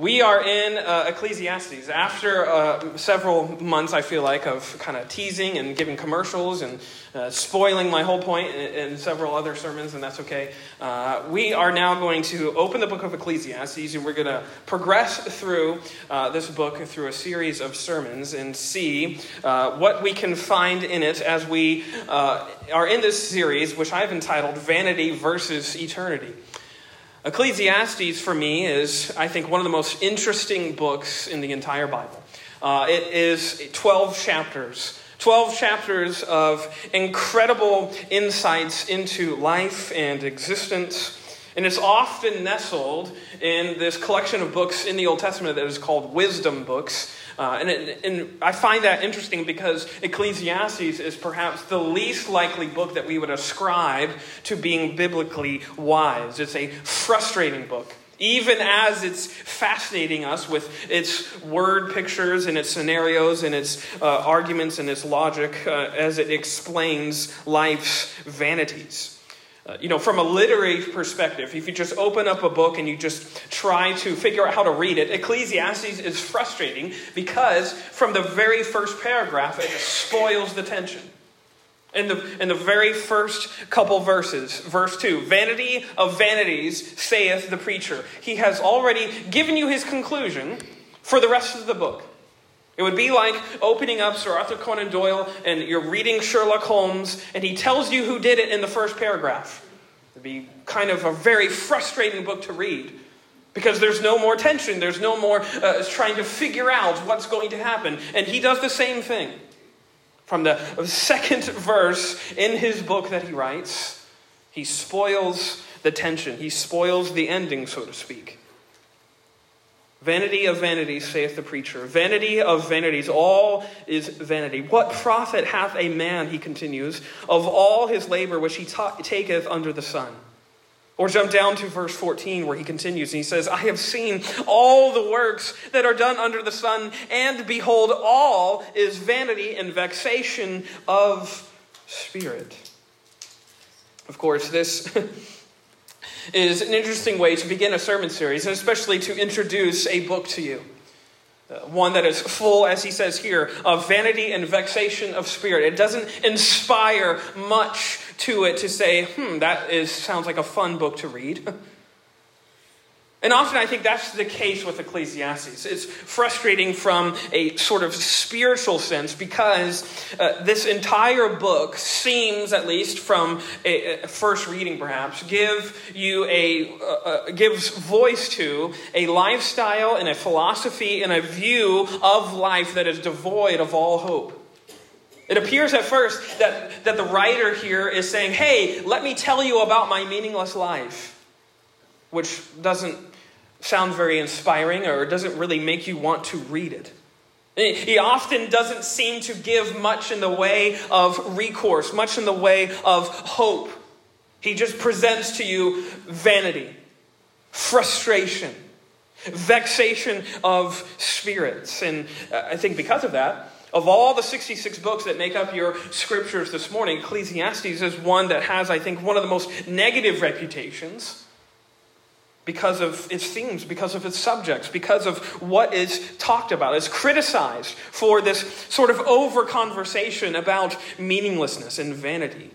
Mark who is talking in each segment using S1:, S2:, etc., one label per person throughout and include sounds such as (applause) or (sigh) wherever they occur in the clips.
S1: We are in uh, Ecclesiastes. After uh, several months, I feel like, of kind of teasing and giving commercials and uh, spoiling my whole point in, in, several other sermons, and that's okay. Uh, we are now going to open the book of Ecclesiastes, and we're going to progress through uh, this book through a series of sermons and see uh, what we can find in it as we are in this series, which I've entitled Vanity versus Eternity. Ecclesiastes, for me, is, I think, one of the most interesting books in the entire Bible. Uh, it is 12 chapters. 12 chapters of incredible insights into life and existence. And it's often nestled in this collection of books in the Old Testament that is called wisdom books. Uh, and, it, and I find that interesting because Ecclesiastes is perhaps the least likely book that we would ascribe to being biblically wise. It's a frustrating book even as it's fascinating us with its word pictures and its scenarios and its uh, arguments and its logic uh, as it explains life's vanities. Uh, you know, from a literary perspective, if you just open up a book and you just try to figure out how to read it, Ecclesiastes is frustrating because from the very first paragraph, it spoils the tension. In the, in the very first couple verses, verse 2 Vanity of vanities, saith the preacher. He has already given you his conclusion for the rest of the book. It would be like opening up Sir Arthur Conan Doyle and you're reading Sherlock Holmes and he tells you who did it in the first paragraph. It'd be kind of a very frustrating book to read because there's no more tension, there's no more uh, trying to figure out what's going to happen. And he does the same thing. From the second verse in his book that he writes, he spoils the tension, he spoils the ending, so to speak. Vanity of vanities, saith the preacher. Vanity of vanities, all is vanity. What profit hath a man, he continues, of all his labor which he ta- taketh under the sun? Or jump down to verse 14 where he continues and he says, I have seen all the works that are done under the sun, and behold, all is vanity and vexation of spirit. Of course, this (laughs) is an interesting way to begin a sermon series, and especially to introduce a book to you. Uh, one that is full, as he says here, of vanity and vexation of spirit. It doesn't inspire much to it to say, hmm, that is, sounds like a fun book to read. (laughs) And often I think that's the case with Ecclesiastes. It's frustrating from a sort of spiritual sense because uh, this entire book seems, at least from a, a first reading perhaps, give you a, uh, uh, gives voice to a lifestyle and a philosophy and a view of life that is devoid of all hope. It appears at first that, that the writer here is saying, hey, let me tell you about my meaningless life which doesn't sound very inspiring or doesn't really make you want to read it. He often doesn't seem to give much in the way of recourse, much in the way of hope. He just presents to you vanity, frustration, vexation of spirits. And uh, I think because of that, of all the 66 books that make up your scriptures this morning, Ecclesiastes is one that has, I think, one of the most negative reputations because of its themes, because of its subjects, because of what is talked about. is criticized for this sort of over conversation about meaninglessness and vanity.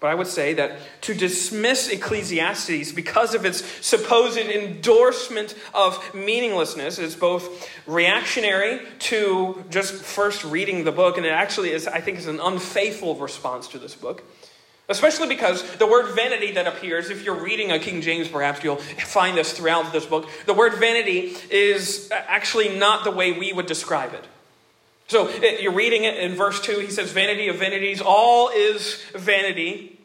S1: But I would say that to dismiss Ecclesiastes because of its supposed endorsement of meaninglessness is both reactionary to just first reading the book, and it actually is, I think, is an unfaithful response to this book. Especially because the word vanity that appears, if you're reading a King James, perhaps you'll find this throughout this book. The word vanity is actually not the way we would describe it. So eh, you're reading it in verse 2, he says, Vanity of vanities, all is vanity.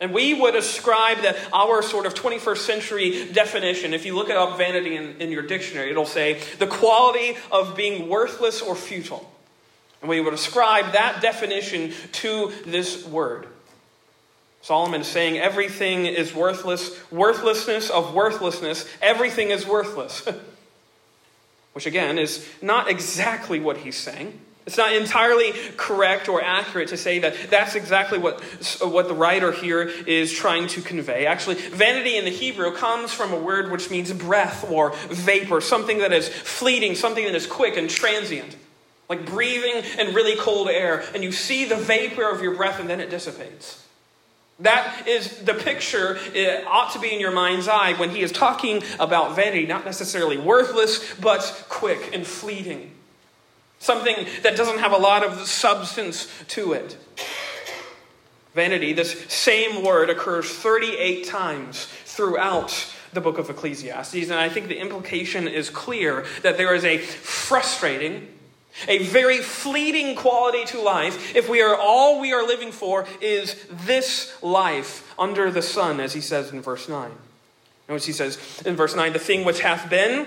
S1: And we would ascribe that our sort of 21st century definition, if you look up vanity in, in your dictionary, it'll say the quality of being worthless or futile. And we would ascribe that definition to this word. Solomon is saying everything is worthless, worthlessness of worthlessness, everything is worthless. (laughs) Which again is not exactly what he's saying. It's not entirely correct or accurate to say that that's exactly what, what the writer here is trying to convey. Actually, vanity in the Hebrew comes from a word which means breath or vapor, something that is fleeting, something that is quick and transient. Like breathing in really cold air, and you see the vapor of your breath and then it dissipates. That is the picture it ought to be in your mind's eye when he is talking about vanity, not necessarily worthless, but quick and fleeting something that doesn't have a lot of substance to it. Vanity, this same word occurs 38 times throughout the book of Ecclesiastes, and I think the implication is clear that there is a frustrating, a very fleeting quality to life if we are all we are living for is this life under the sun, as he says in verse 9. Notice he says in verse 9, the thing which hath been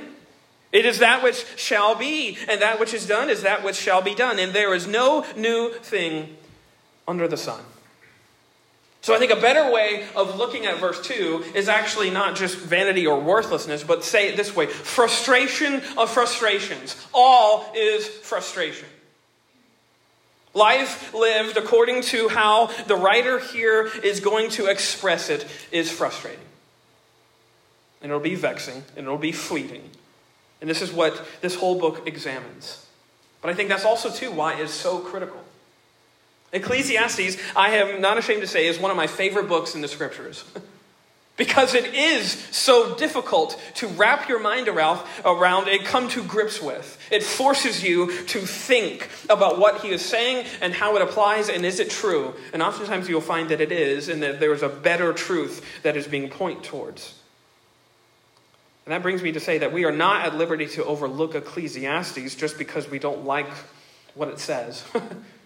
S1: it is that which shall be, and that which is done is that which shall be done. And there is no new thing under the sun. So I think a better way of looking at verse 2 is actually not just vanity or worthlessness, but say it this way frustration of frustrations. All is frustration. Life lived according to how the writer here is going to express it is frustrating. And it'll be vexing, and it'll be fleeting. And this is what this whole book examines. But I think that's also, too, why it's so critical. Ecclesiastes, I am not ashamed to say, is one of my favorite books in the scriptures. (laughs) because it is so difficult to wrap your mind around, around and come to grips with. It forces you to think about what he is saying and how it applies and is it true. And oftentimes you'll find that it is and that there is a better truth that is being pointed towards. And that brings me to say that we are not at liberty to overlook Ecclesiastes just because we don't like what it says. (laughs)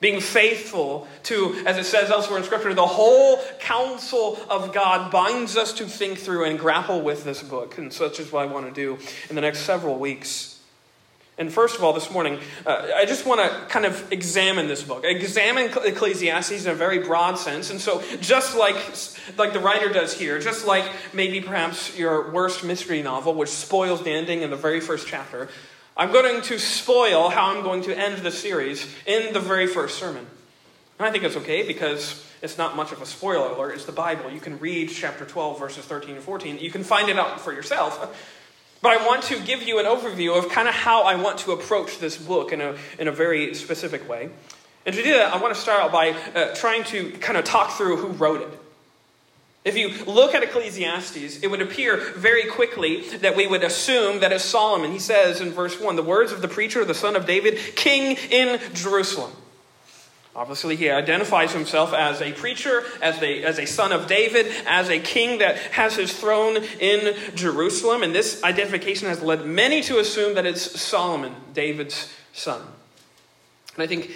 S1: Being faithful to, as it says elsewhere in Scripture, the whole counsel of God binds us to think through and grapple with this book. And such is what I want to do in the next several weeks. And first of all, this morning, uh, I just want to kind of examine this book, examine Ecclesiastes in a very broad sense. And so, just like, like the writer does here, just like maybe perhaps your worst mystery novel, which spoils the ending in the very first chapter, I'm going to spoil how I'm going to end the series in the very first sermon. And I think it's okay because it's not much of a spoiler alert. It's the Bible. You can read chapter 12, verses 13 and 14. You can find it out for yourself. But I want to give you an overview of kind of how I want to approach this book in a, in a very specific way. And to do that, I want to start out by uh, trying to kind of talk through who wrote it. If you look at Ecclesiastes, it would appear very quickly that we would assume that it's Solomon. He says in verse 1 the words of the preacher, the son of David, king in Jerusalem. Obviously, he identifies himself as a preacher, as a, as a son of David, as a king that has his throne in Jerusalem. And this identification has led many to assume that it's Solomon, David's son. And I think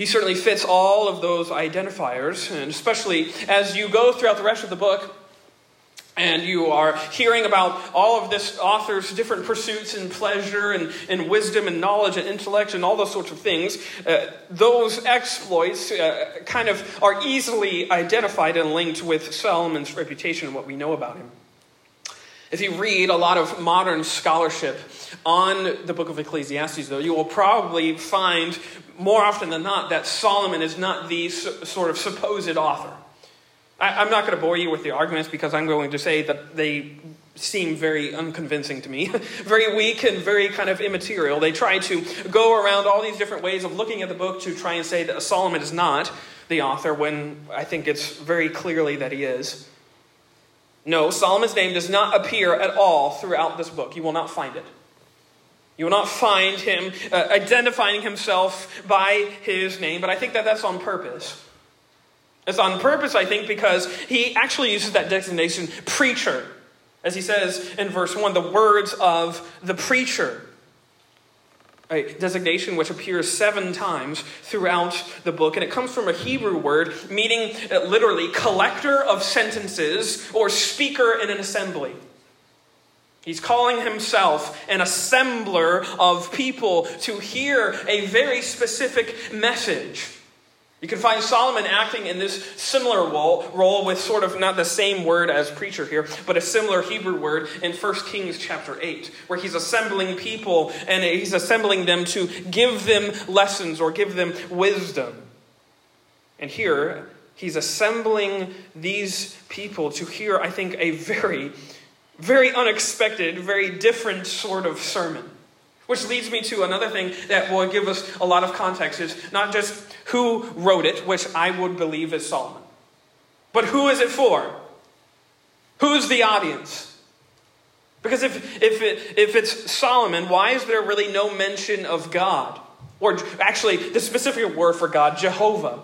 S1: he certainly fits all of those identifiers, and especially as you go throughout the rest of the book, and you are hearing about all of this author's different pursuits and pleasure and, and wisdom and knowledge and intellect and all those sorts of things, uh, those exploits uh, kind of are easily identified and linked with Solomon's reputation and what we know about him. If you read a lot of modern scholarship on the book of Ecclesiastes, though, you will probably find more often than not that Solomon is not the sort of supposed author. I, am not going to bore you with the arguments because I'm going to say that they seem very unconvincing to me, (laughs) very weak and very kind of immaterial. They try to go around all these different ways of looking at the book to try and say that Solomon is not the author when I think it's very clearly that he is. No, Solomon's name does not appear at all throughout this book. You will not find it. You will not find him uh, identifying himself by his name, but I think that that's on purpose. It's on purpose, I think, because he actually uses that designation, preacher. As he says in verse 1, the words of the preacher. A designation which appears seven times throughout the book, and it comes from a Hebrew word meaning uh, literally collector of sentences or speaker in an assembly. He's calling himself an assembler of people to hear a very specific message. You can find Solomon acting in this similar role, with sort of not the same word as preacher here, but a similar Hebrew word in 1 Kings chapter 8, where he's assembling people and he's assembling them to give them lessons or give them wisdom. And here, he's assembling these people to hear, I think, a very, very unexpected, very different sort of sermon. Which leads me to another thing that will give us a lot of context is not just who wrote it, which I would believe is Solomon, but who is it for? Who's the audience? Because if, if, it, if it's Solomon, why is there really no mention of God? Or actually, the specific word for God, Jehovah.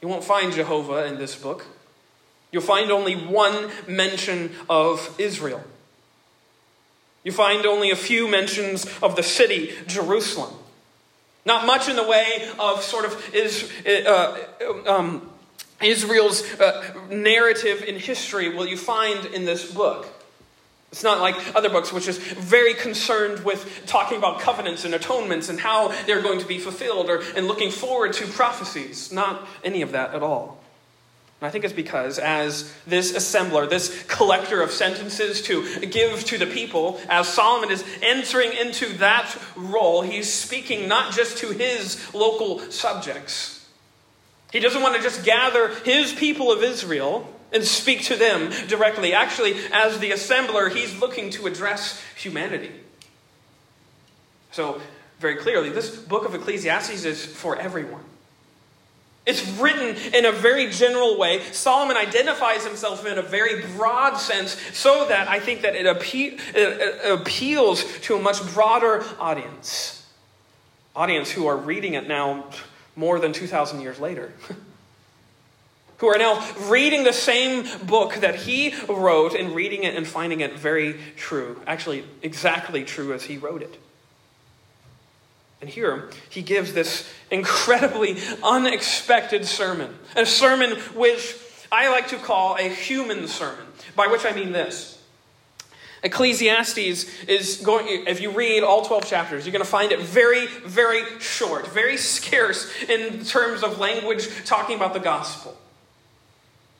S1: You won't find Jehovah in this book. You'll find only one mention of Israel. You find only a few mentions of the city, Jerusalem. Not much in the way of sort of is, uh, um, Israel's uh, narrative in history will you find in this book. It's not like other books, which is very concerned with talking about covenants and atonements and how they're going to be fulfilled or, and looking forward to prophecies. Not any of that at all. And I think it's because, as this assembler, this collector of sentences to give to the people, as Solomon is entering into that role, he's speaking not just to his local subjects. He doesn't want to just gather his people of Israel and speak to them directly. Actually, as the assembler, he's looking to address humanity. So, very clearly, this book of Ecclesiastes is for everyone. It's written in a very general way. Solomon identifies himself in a very broad sense so that I think that it, appe- it appeals to a much broader audience. Audience who are reading it now more than 2,000 years later. (laughs) who are now reading the same book that he wrote and reading it and finding it very true. Actually, exactly true as he wrote it. And here, he gives this incredibly unexpected sermon. A sermon which I like to call a human sermon, by which I mean this. Ecclesiastes is going, if you read all 12 chapters, you're going to find it very, very short, very scarce in terms of language talking about the gospel.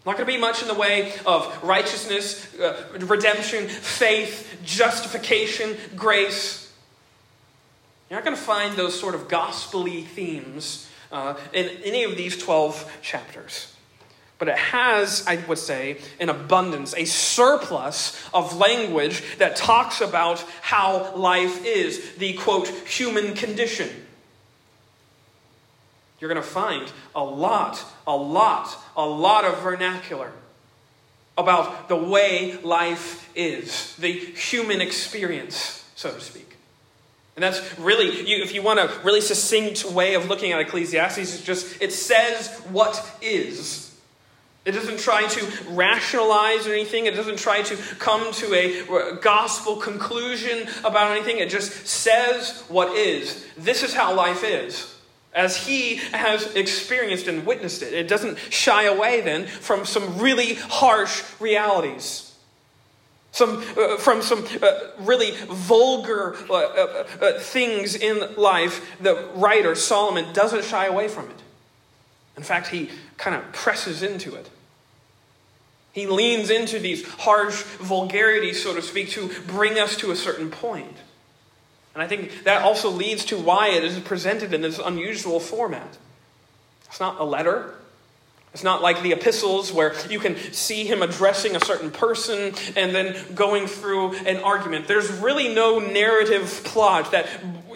S1: Not going to be much in the way of righteousness, uh, redemption, faith, justification, grace. You're not going to find those sort of gospely themes uh, in any of these 12 chapters. But it has, I would say, an abundance, a surplus of language that talks about how life is, the quote, human condition. You're going to find a lot, a lot, a lot of vernacular about the way life is, the human experience, so to speak. And that's really, you, if you want a really succinct way of looking at Ecclesiastes, it's just, it says what is. It doesn't try to rationalize or anything. It doesn't try to come to a uh, gospel conclusion about anything. It just says what is. This is how life is. As he has experienced and witnessed it. It doesn't shy away then from some really harsh realities some, uh, from some uh, really vulgar uh, uh, uh, things in life, the writer Solomon doesn't shy away from it. In fact, he kind of presses into it. He leans into these harsh vulgarities, so to speak, to bring us to a certain point. And I think that also leads to why it is presented in this unusual format. It's not a letter, it's not like the epistles where you can see him addressing a certain person and then going through an argument. There's really no narrative plot that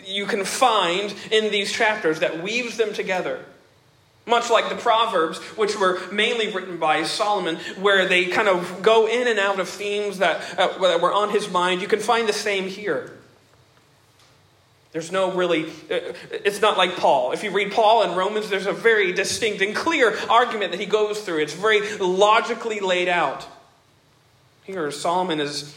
S1: you can find in these chapters that weaves them together. Much like the Proverbs, which were mainly written by Solomon, where they kind of go in and out of themes that, uh, that were on his mind, you can find the same here. There's no really, uh, it's not like Paul. If you read Paul in Romans, there's a very distinct and clear argument that he goes through. It's very logically laid out. Here, Solomon is,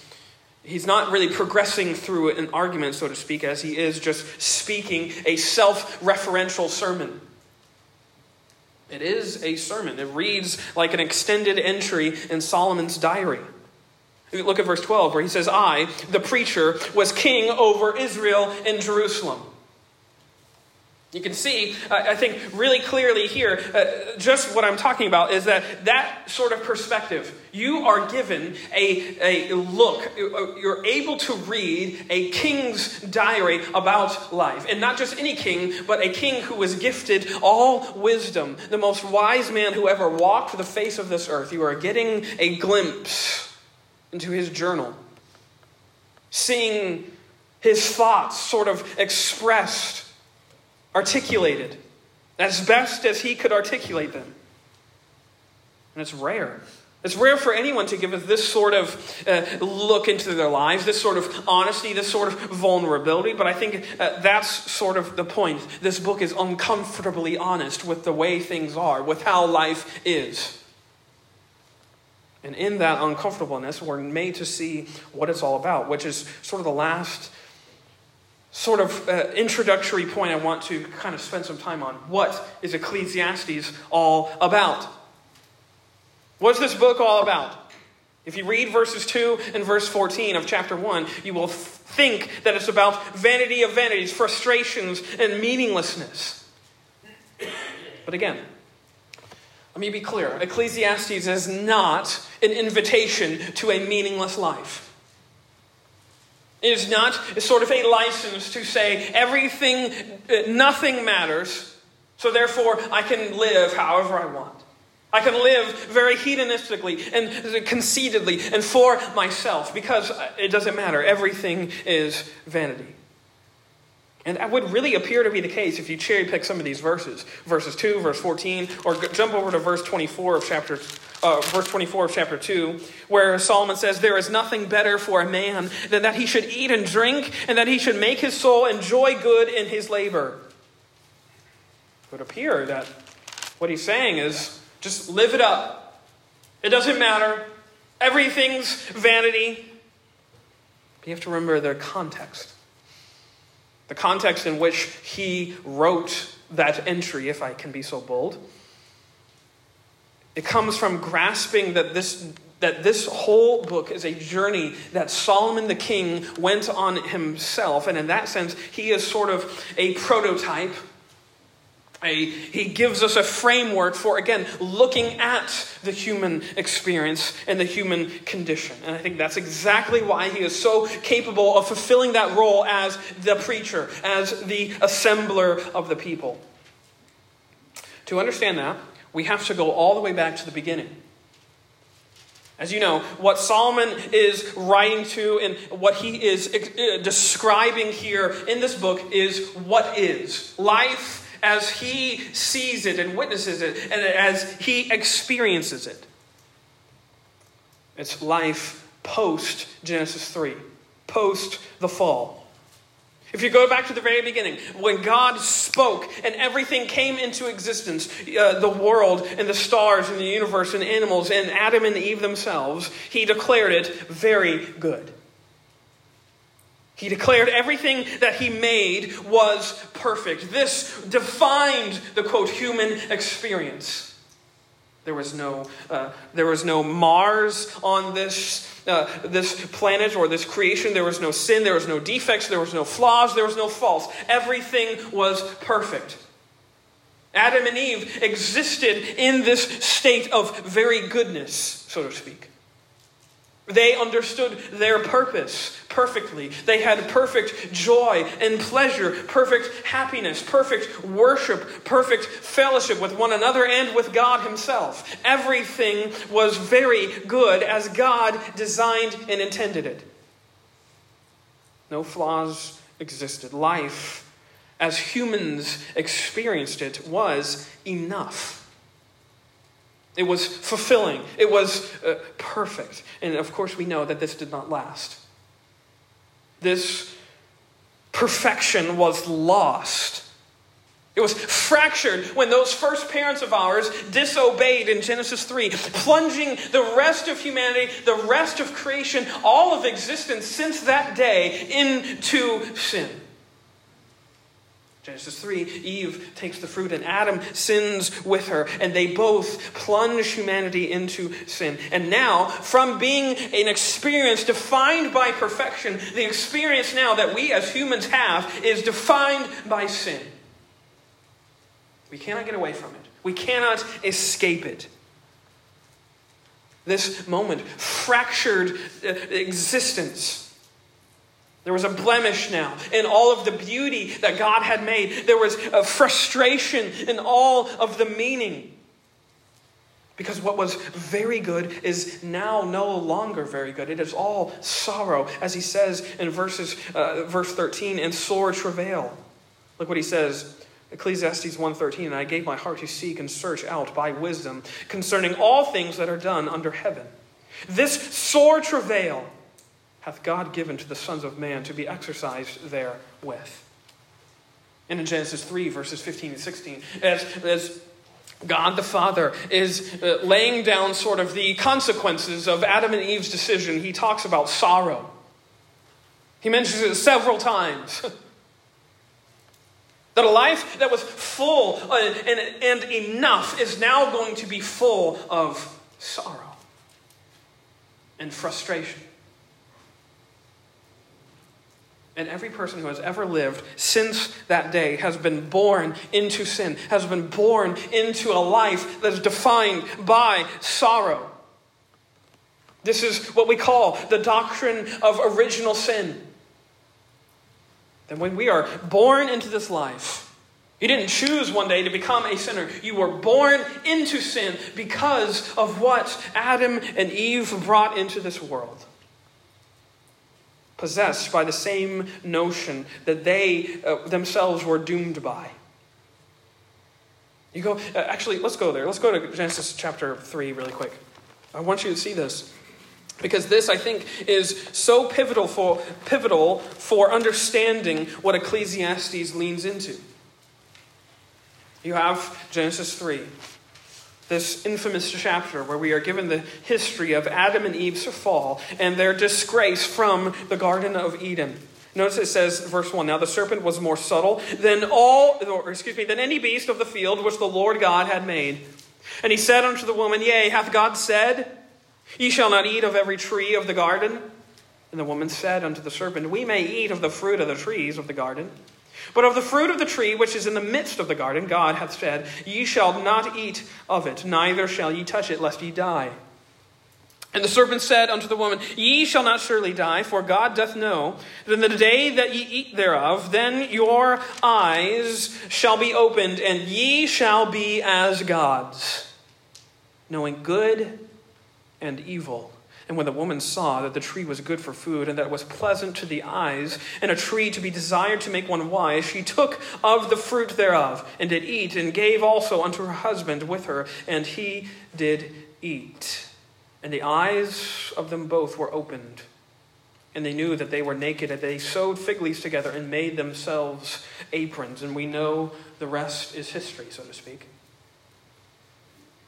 S1: he's not really progressing through an argument, so to speak, as he is just speaking a self referential sermon. It is a sermon. It reads like an extended entry in Solomon's diary. Look at verse 12, where he says, I, the preacher, was king over Israel in Jerusalem. You can see, I think, really clearly here, uh, just what I'm talking about is that that sort of perspective. You are given a, a look, uh, you're able to read a king's diary about life. And not just any king, but a king who was gifted all wisdom, the most wise man who ever walked the face of this earth. You are getting a glimpse into his journal, seeing his thoughts sort of expressed articulated as best as he could articulate them. And it's rare. It's rare for anyone to give us this sort of uh, look into their lives, this sort of honesty, this sort of vulnerability. But I think uh, that's sort of the point. This book is uncomfortably honest with the way things are, with how life is. And in that uncomfortableness, we're made to see what it's all about, which is sort of the last sort of uh, introductory point I want to kind of spend some time on. What is Ecclesiastes all about? What's this book all about? If you read verses 2 and verse 14 of chapter 1, you will think that it's about vanity of vanities, frustrations, and meaninglessness. But again, let me be clear Ecclesiastes is not an invitation to a meaningless life. It is not sort of a license to say everything, uh, nothing matters, so therefore I can live however I want. I can live very hedonistically and conceitedly and for myself because it doesn't matter. Everything is vanity. And that would really appear to be the case if you cherry pick some of these verses. Verses 2, verse 14, or jump over to verse 24 of chapter uh, verse 24 of chapter 2, where Solomon says, There is nothing better for a man than that he should eat and drink, and that he should make his soul enjoy good in his labor. It would appear that what he's saying is just live it up. It doesn't matter. Everything's vanity. But you have to remember the context. The context in which he wrote that entry, if I can be so bold. It comes from grasping that this, that this whole book is a journey that Solomon the king went on himself. And in that sense, he is sort of a prototype. A, he gives us a framework for, again, looking at the human experience and the human condition. And I think that's exactly why he is so capable of fulfilling that role as the preacher, as the assembler of the people. To understand that, we have to go all the way back to the beginning. As you know, what Solomon is writing to and what he is uh, describing here in this book is what is life as he sees it and witnesses it and as he experiences it. It's life post Genesis 3, post the fall. If you go back to the very beginning, when God spoke and everything came into existence uh, the world and the stars and the universe and animals and Adam and Eve themselves he declared it very good. He declared everything that he made was perfect. This defined the quote human experience. There was no, uh, there was no Mars on this, uh, this planet or this creation. There was no sin. There was no defects. There was no flaws. There was no faults. Everything was perfect. Adam and Eve existed in this state of very goodness, so to speak. They understood their purpose perfectly. They had perfect joy and pleasure, perfect happiness, perfect worship, perfect fellowship with one another and with God Himself. Everything was very good as God designed and intended it. No flaws existed. Life, as humans experienced it, was enough. It was fulfilling. It was uh, perfect. And of course, we know that this did not last. This perfection was lost. It was fractured when those first parents of ours disobeyed in Genesis 3, plunging the rest of humanity, the rest of creation, all of existence since that day into sin. Genesis 3, Eve takes the fruit and Adam sins with her, and they both plunge humanity into sin. And now, from being an experience defined by perfection, the experience now that we as humans have is defined by sin. We cannot get away from it. We cannot escape it. This moment, fractured uh, existence. There was a blemish now in all of the beauty that God had made. There was a frustration in all of the meaning. Because what was very good is now no longer very good. It is all sorrow, as he says in verses, uh, verse 13, and sore travail. Look what he says, Ecclesiastes 1.13, And I gave my heart to seek and search out by wisdom concerning all things that are done under heaven. This sore travail hath God given to the sons of man to be exercised therewith. And in Genesis 3, verses 15 and 16, as, as God the Father is uh, laying down sort of the consequences of Adam and Eve's decision. He talks about sorrow. He mentions it several times. (laughs) that a life that was full uh, and, and enough is now going to be full of sorrow and frustration. And every person who has ever lived since that day has been born into sin, has been born into a life that is defined by sorrow. This is what we call the doctrine of original sin. That when we are born into this life, you didn't choose one day to become a sinner. You were born into sin because of what Adam and Eve brought into this world possessed by the same notion that they uh, themselves were doomed by. You go, uh, actually, let's go there. Let's go to Genesis chapter 3 really quick. I want you to see this. Because this, I think, is so pivotal for, pivotal for understanding what Ecclesiastes leans into. You have Genesis 3 this infamous chapter where we are given the history of Adam and Eve's fall and their disgrace from the Garden of Eden. Notice it says, verse 1 Now the serpent was more subtle than all, or excuse me, than any beast of the field which the Lord God had made. And he said unto the woman, Yea, hath God said, Ye shall not eat of every tree of the garden? And the woman said unto the serpent, We may eat of the fruit of the trees of the garden. But of the fruit of the tree which is in the midst of the garden, God hath said, Ye shall not eat of it, neither shall ye touch it, lest ye die. And the serpent said unto the woman, Ye shall not surely die, for God doth know that in the day that ye eat thereof, then your eyes shall be opened, and ye shall be as gods, knowing good and evil. And when the woman saw that the tree was good for food, and that it was pleasant to the eyes, and a tree to be desired to make one wise, she took of the fruit thereof, and did eat, and gave also unto her husband with her, and he did eat. And the eyes of them both were opened, and they knew that they were naked, and they sewed fig leaves together and made themselves aprons. And we know the rest is history, so to speak.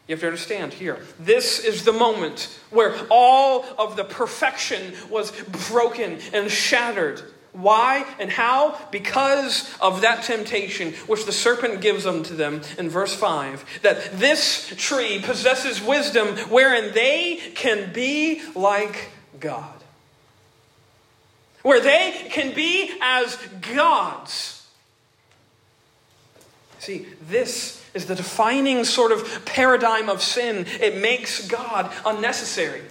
S1: You have to understand here, this is the moment where all of the perfection was broken and shattered. Why and how? Because of that temptation which the serpent gives unto them in verse 5 that this tree possesses wisdom wherein they can be like God. Where they can be as gods. See, this is the defining sort of paradigm of sin. It makes God unnecessary.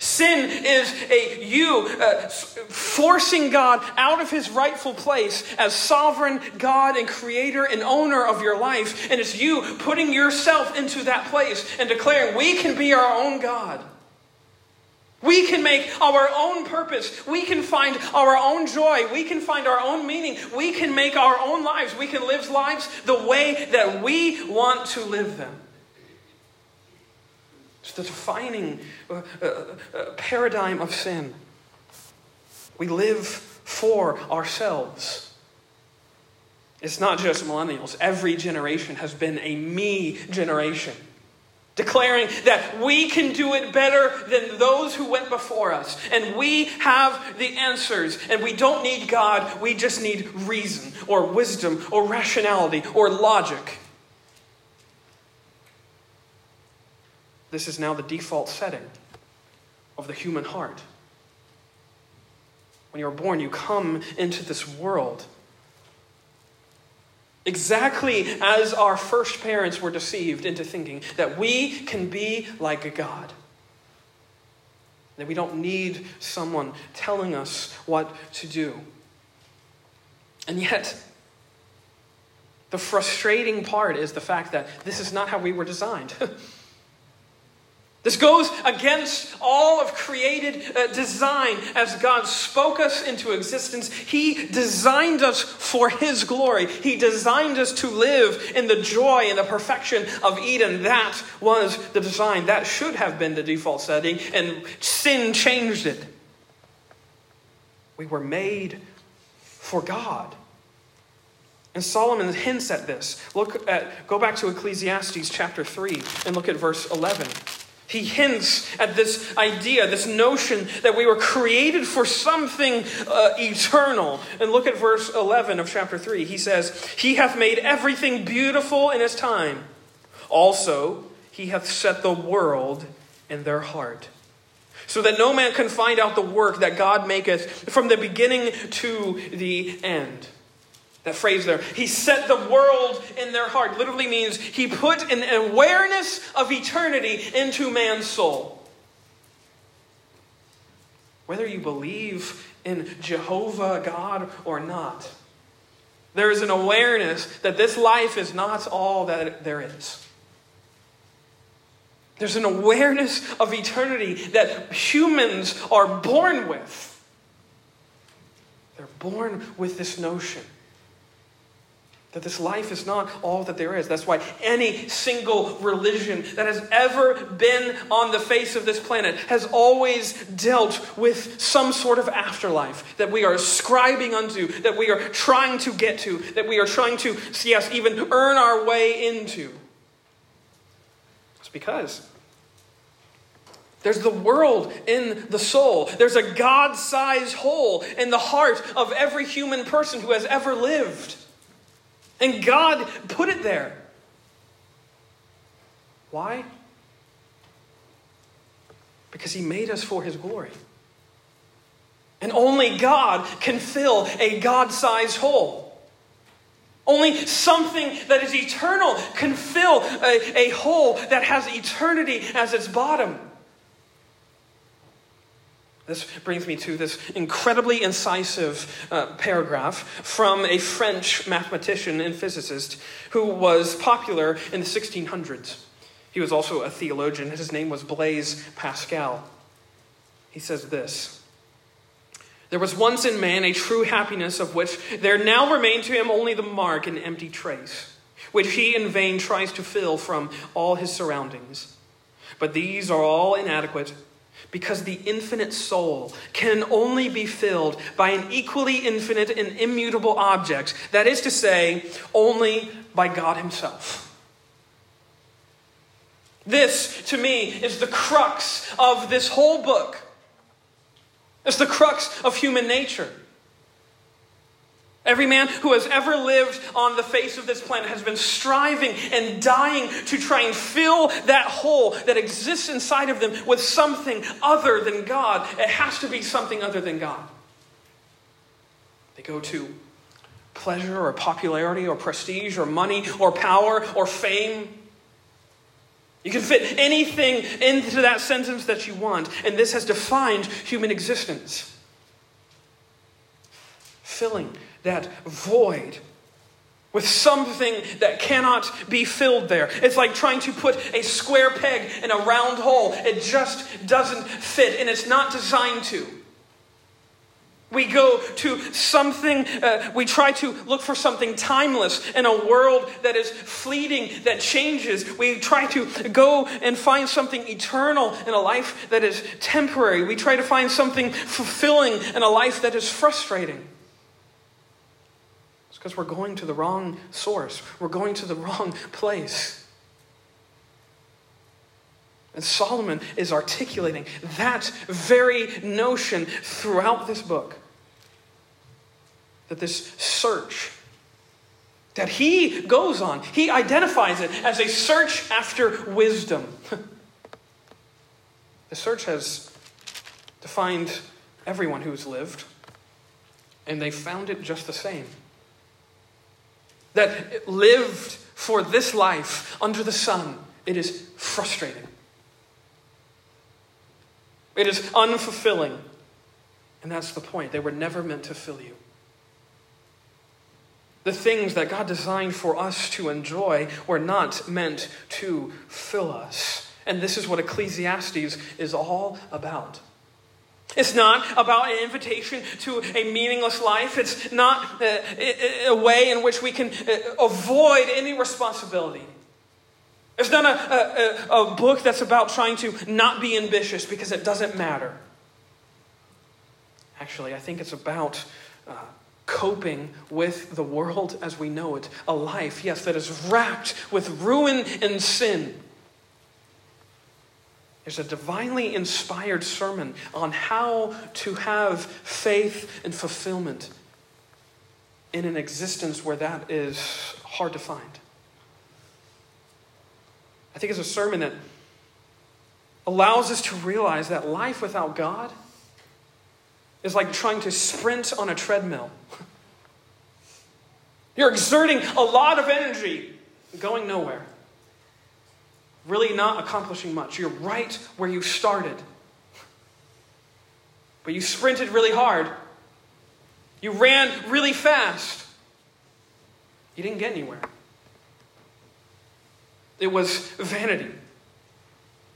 S1: Sin is a you uh, forcing God out of his rightful place as sovereign God and creator and owner of your life. And it's you putting yourself into that place and declaring, we can be our own God. We can make our own purpose. We can find our own joy. We can find our own meaning. We can make our own lives. We can live lives the way that we want to live them. It's the defining uh, uh, uh, paradigm of sin. We live for ourselves. It's not just millennials. Every generation has been a me generation declaring that we can do it better than those who went before us. And we have the answers. And we don't need God, we just need reason or wisdom or rationality or logic. This is now the default setting of the human heart. When you are born, you come into this world Exactly as our first parents were deceived into thinking that we can be like a God. That we don't need someone telling us what to do. And yet, the frustrating part is the fact that this is not how we were designed. (laughs) This goes against all of created uh, design. As God spoke us into existence, He designed us for His glory. He designed us to live in the joy and the perfection of Eden. That was the design. That should have been the default setting, and sin changed it. We were made for God. And Solomon hints at this. Look at go back to Ecclesiastes chapter 3 and look at verse 11. He hints at this idea, this notion that we were created for something uh, eternal. And look at verse 11 of chapter 3. He says, He hath made everything beautiful in his time. Also, he hath set the world in their heart. So that no man can find out the work that God maketh from the beginning to the end. That phrase there. He set the world in their heart. Literally means he put an awareness of eternity into man's soul. Whether you believe in Jehovah God or not, there is an awareness that this life is not all that there is. There's an awareness of eternity that humans are born with. They're born with this notion that this life is not all that there is. That's why any single religion that has ever been on the face of this planet has always dealt with some sort of afterlife that we are ascribing unto, that we are trying to get to, that we are trying to, yes, even earn our way into. It's because there's the world in the soul. There's a God sized hole in the heart of every human person who has ever lived. And God put it there. Why? Because He made us for His glory. And only God can fill a God sized hole. Only something that is eternal can fill a, a hole that has eternity as its bottom. This brings me to this incredibly incisive uh, paragraph from a French mathematician and physicist who was popular in the 1600s. He was also a theologian. His name was Blaise Pascal. He says this There was once in man a true happiness of which there now remained to him only the mark and empty trace, which he in vain tries to fill from all his surroundings. But these are all inadequate because the infinite soul can only be filled by an equally infinite and immutable object. That is to say, only by God Himself. This, to me, is the crux of this whole book. It's the crux of human nature. Every man who has ever lived on the face of this planet has been striving and dying to try and fill that hole that exists inside of them with something other than God. It has to be something other than God. They go to pleasure or popularity or prestige or money or power or fame. You can fit anything into that sentence that you want, and this has defined human existence. Filling that void with something that cannot be filled there. It's like trying to put a square peg in a round hole. It just doesn't fit, and it's not designed to. We go to something, uh, we try to look for something timeless in a world that is fleeting, that changes. We try to go and find something eternal in a life that is temporary. We try to find something fulfilling in a life that is frustrating because we're going to the wrong source, we're going to the wrong place. And Solomon is articulating that very notion throughout this book. That this search that he goes on, he identifies it as a search after wisdom. (laughs) the search has defined everyone who's lived, and they found it just the same. That lived for this life under the sun, it is frustrating. It is unfulfilling. And that's the point. They were never meant to fill you. The things that God designed for us to enjoy were not meant to fill us. And this is what Ecclesiastes is all about. It's not about an invitation to a meaningless life. It's not a, a way in which we can uh, avoid any responsibility. It's not a, a, a, book that's about trying to not be ambitious because it doesn't matter. Actually, I think it's about uh, coping with the world as we know it. A life, yes, that is racked with ruin and sin. There's a divinely inspired sermon on how to have faith and fulfillment in an existence where that is hard to find. I think it's a sermon that allows us to realize that life without God is like trying to sprint on a treadmill. (laughs) You're exerting a lot of energy, going nowhere really not accomplishing much. You're right where you started. But you sprinted really hard. You ran really fast. You didn't get anywhere. It was vanity.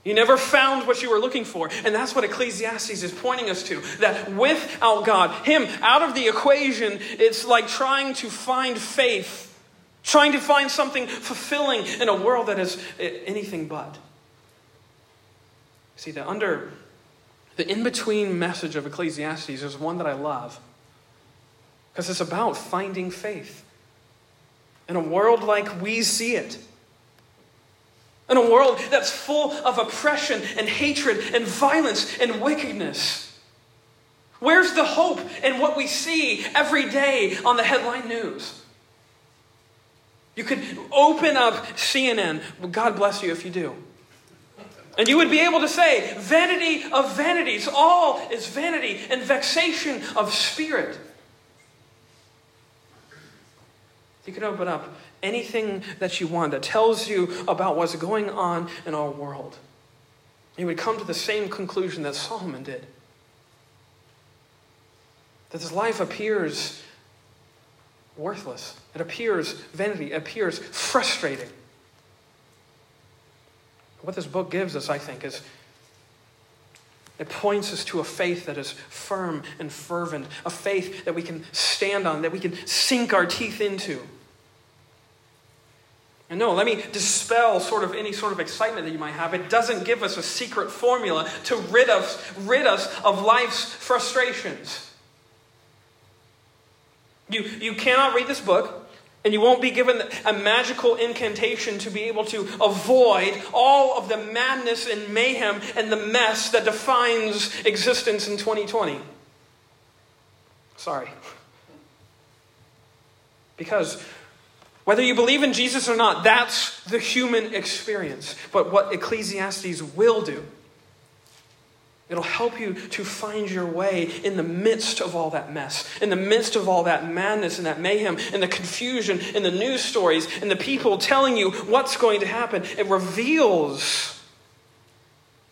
S1: You never found what you were looking for. And that's what Ecclesiastes is pointing us to. That without God, Him out of the equation, it's like trying to find faith trying to find something fulfilling in a world that is eh, anything but. See, the under the in-between message of Ecclesiastes is one that I love. Because it's about finding faith. In a world like we see it. In a world that's full of oppression and hatred and violence and wickedness. Where's the hope in what we see every day on the headline news? You could open up CNN. God bless you if you do. And you would be able to say, vanity of vanities, all is vanity and vexation of spirit. You could open up anything that you want that tells you about what's going on in our world. You would come to the same conclusion that Solomon did. That this life appears worthless. It appears vanity, it appears frustrating. What this book gives us, I think, is it points us to a faith that is firm and fervent, a faith that we can stand on, that we can sink our teeth into. And no, let me dispel sort of any sort of excitement that you might have. It doesn't give us a secret formula to rid us, rid us of life's frustrations. You, you cannot read this book, and you won't be given a magical incantation to be able to avoid all of the madness and mayhem and the mess that defines existence in 2020. Sorry. Because whether you believe in Jesus or not, that's the human experience. But what Ecclesiastes will do It'll help you to find your way in the midst of all that mess, in the midst of all that madness and that mayhem, and the confusion, and the news stories, and the people telling you what's going to happen. It reveals,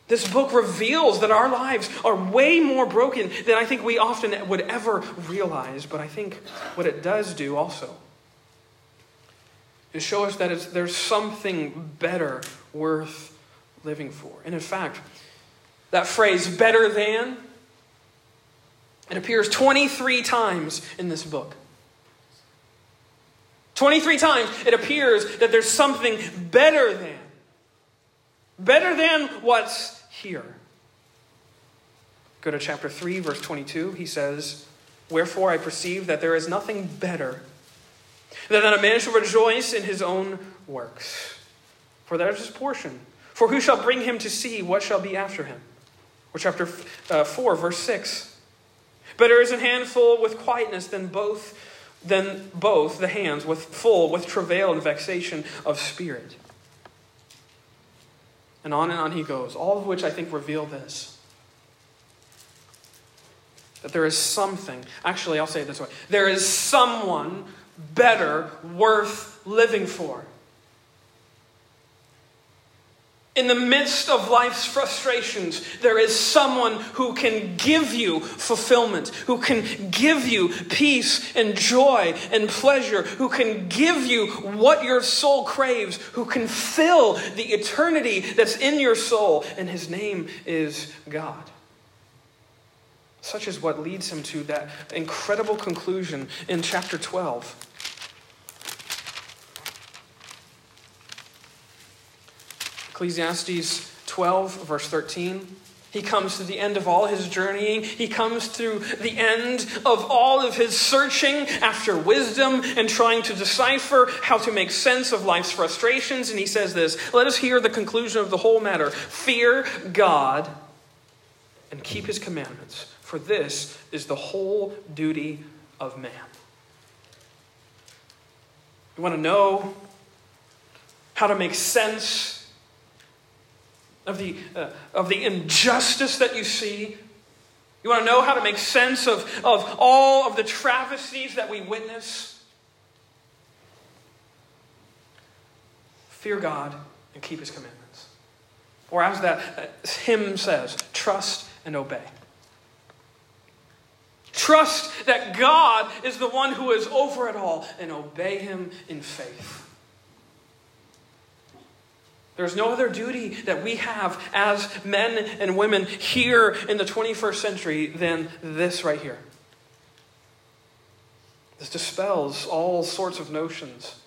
S1: this book reveals that our lives are way more broken than I think we often would ever realize. But I think what it does do also is show us that there's something better worth living for. And in fact, that phrase, better than, it appears 23 times in this book. 23 times it appears that there's something better than. Better than what's here. Go to chapter 3, verse 22. He says, Wherefore I perceive that there is nothing better than that a man should rejoice in his own works. For that is his portion. For who shall bring him to see what shall be after him? Or chapter uh, 4, verse 6. Better is a handful with quietness than both than both the hands with full with travail and vexation of spirit. And on and on he goes, all of which I think reveal this. That there is something, actually, I'll say it this way there is someone better, worth living for. In the midst of life's frustrations, there is someone who can give you fulfillment, who can give you peace and joy and pleasure, who can give you what your soul craves, who can fill the eternity that's in your soul, and his name is God. Such is what leads him to that incredible conclusion in chapter 12. Ecclesiastes 12, verse 13. He comes to the end of all his journeying. He comes to the end of all of his searching after wisdom and trying to decipher how to make sense of life's frustrations. And he says this Let us hear the conclusion of the whole matter. Fear God and keep his commandments, for this is the whole duty of man. You want to know how to make sense of the, uh, of the injustice that you see. You want to know how to make sense of, of all of the travesties that we witness? Fear God and keep his commandments. Or as that hymn says, trust and obey. Trust that God is the one who is over it all and obey him in faith. There's no other duty that we have as men and women here in the 21st century than this right here. This dispels all sorts of notions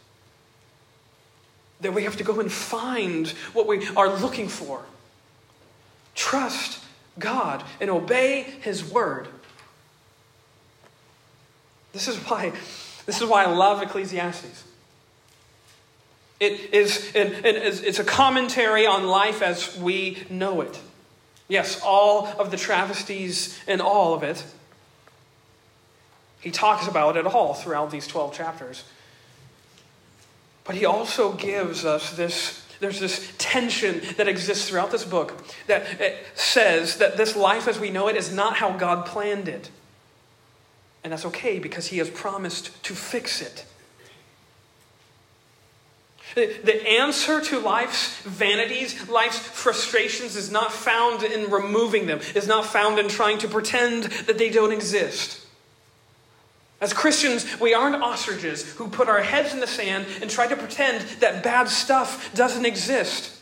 S1: that we have to go and find what we are looking for. Trust God and obey His word. This is why, this is why I love Ecclesiastes. It is, it, it is, it's a commentary on life as we know it. Yes, all of the travesties and all of it. He talks about it all throughout these 12 chapters. But he also gives us this there's this tension that exists throughout this book that eh, says that this life as we know it is not how God planned it. And that's okay because he has promised to fix it. The answer to life's vanities, life's frustrations, is not found in removing them, is not found in trying to pretend that they don't exist. As Christians, we aren't ostriches who put our heads in the sand and try to pretend that bad stuff doesn't exist.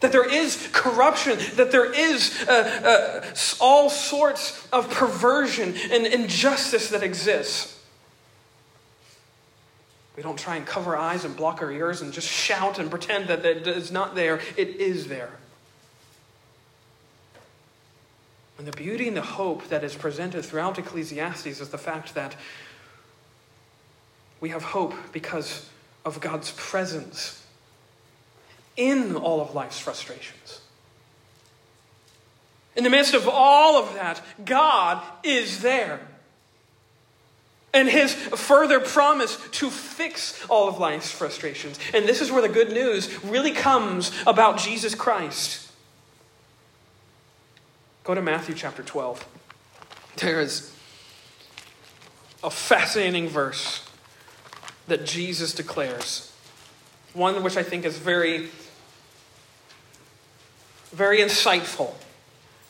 S1: That there is corruption, that there is uh, uh, all sorts of perversion and injustice that exists. We don't try and cover our eyes and block our ears and just shout and pretend that it is not there. It is there. And the beauty and the hope that is presented throughout Ecclesiastes is the fact that we have hope because of God's presence in all of life's frustrations. In the midst of all of that, God is there and his further promise to fix all of life's frustrations. And this is where the good news really comes about Jesus Christ. Go to Matthew chapter 12. There is a fascinating verse that Jesus declares, one which I think is very, very insightful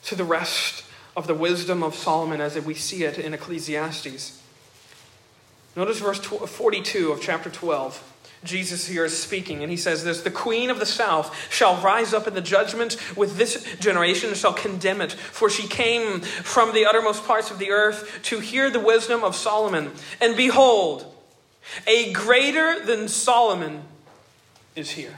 S1: to the rest of the wisdom of Solomon as we see it in Ecclesiastes. Notice verse 42 of chapter 12. Jesus here is speaking, and he says this The queen of the south shall rise up in the judgment with this generation and shall condemn it. For she came from the uttermost parts of the earth to hear the wisdom of Solomon. And behold, a greater than Solomon is here.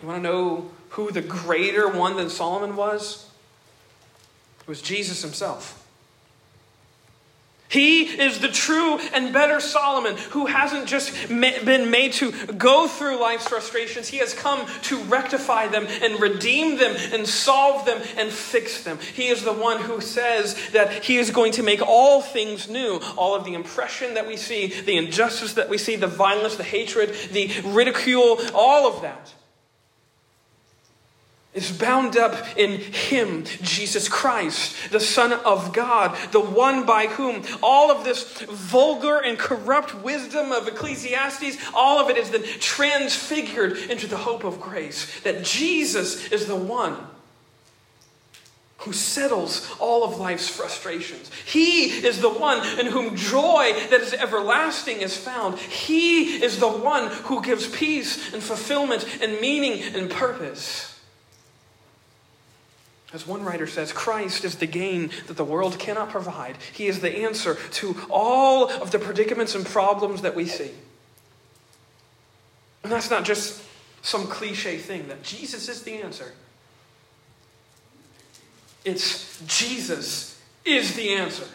S1: You want to know who the greater one than Solomon was? It was Jesus himself. He is the true and better Solomon who hasn't just been made to go through life's frustrations. He has come to rectify them and redeem them and solve them and fix them. He is the one who says that he is going to make all things new. All of the impression that we see, the injustice that we see, the violence, the hatred, the ridicule, all of that is bound up in Him, Jesus Christ, the Son of God, the one by whom all of this vulgar and corrupt wisdom of Ecclesiastes, all of it is then transfigured into the hope of grace. That Jesus is the one who settles all of life's frustrations. He is the one in whom joy that is everlasting is found. He is the one who gives peace and fulfillment and meaning and purpose. As one writer says, Christ is the gain that the world cannot provide. He is the answer to all of the predicaments and problems that we see. And that's not just some cliche thing, that Jesus is the answer. It's Jesus is the answer.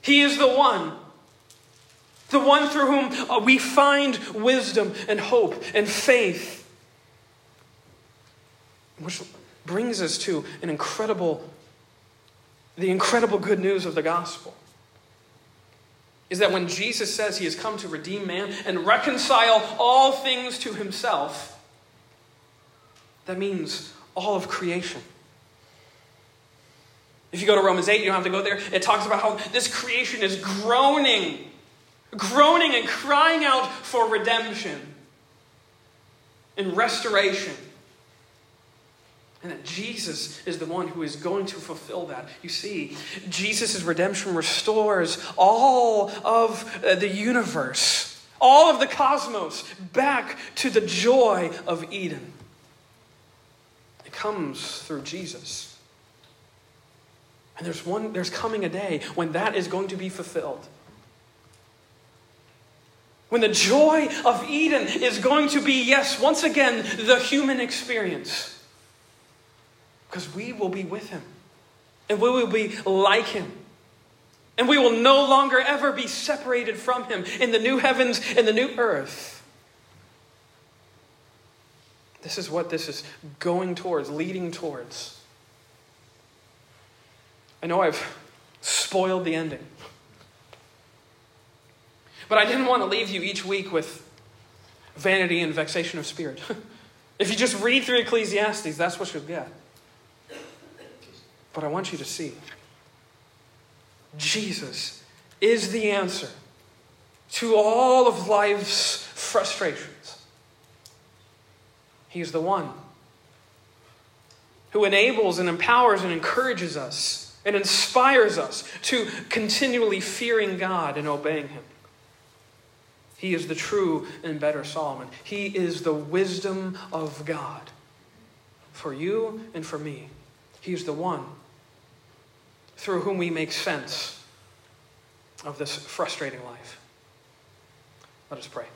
S1: He is the one. The one through whom uh, we find wisdom and hope and faith. Which brings us to an incredible, the incredible good news of the gospel. Is that when Jesus says he has come to redeem man and reconcile all things to himself, that means all of creation. If you go to Romans 8, you don't have to go there. It talks about how this creation is groaning, groaning and crying out for redemption and restoration. And that Jesus is the one who is going to fulfill that. You see, Jesus' redemption restores all of uh, the universe, all of the cosmos, back to the joy of Eden. It comes through Jesus. And there's one there's coming a day when that is going to be fulfilled. When the joy of Eden is going to be, yes, once again, the human experience. Because we will be with him. And we will be like him. And we will no longer ever be separated from him in the new heavens and the new earth. This is what this is going towards, leading towards. I know I've spoiled the ending. But I didn't want to leave you each week with vanity and vexation of spirit. (laughs) if you just read through Ecclesiastes, that's what you'll get. But I want you to see Jesus is the answer to all of life's frustrations. He's the one who enables and empowers and encourages us and inspires us to continually fearing God and obeying Him. He is the true and better Solomon. He is the wisdom of God for you and for me. He is the one through whom we make sense of this frustrating life. Let us pray.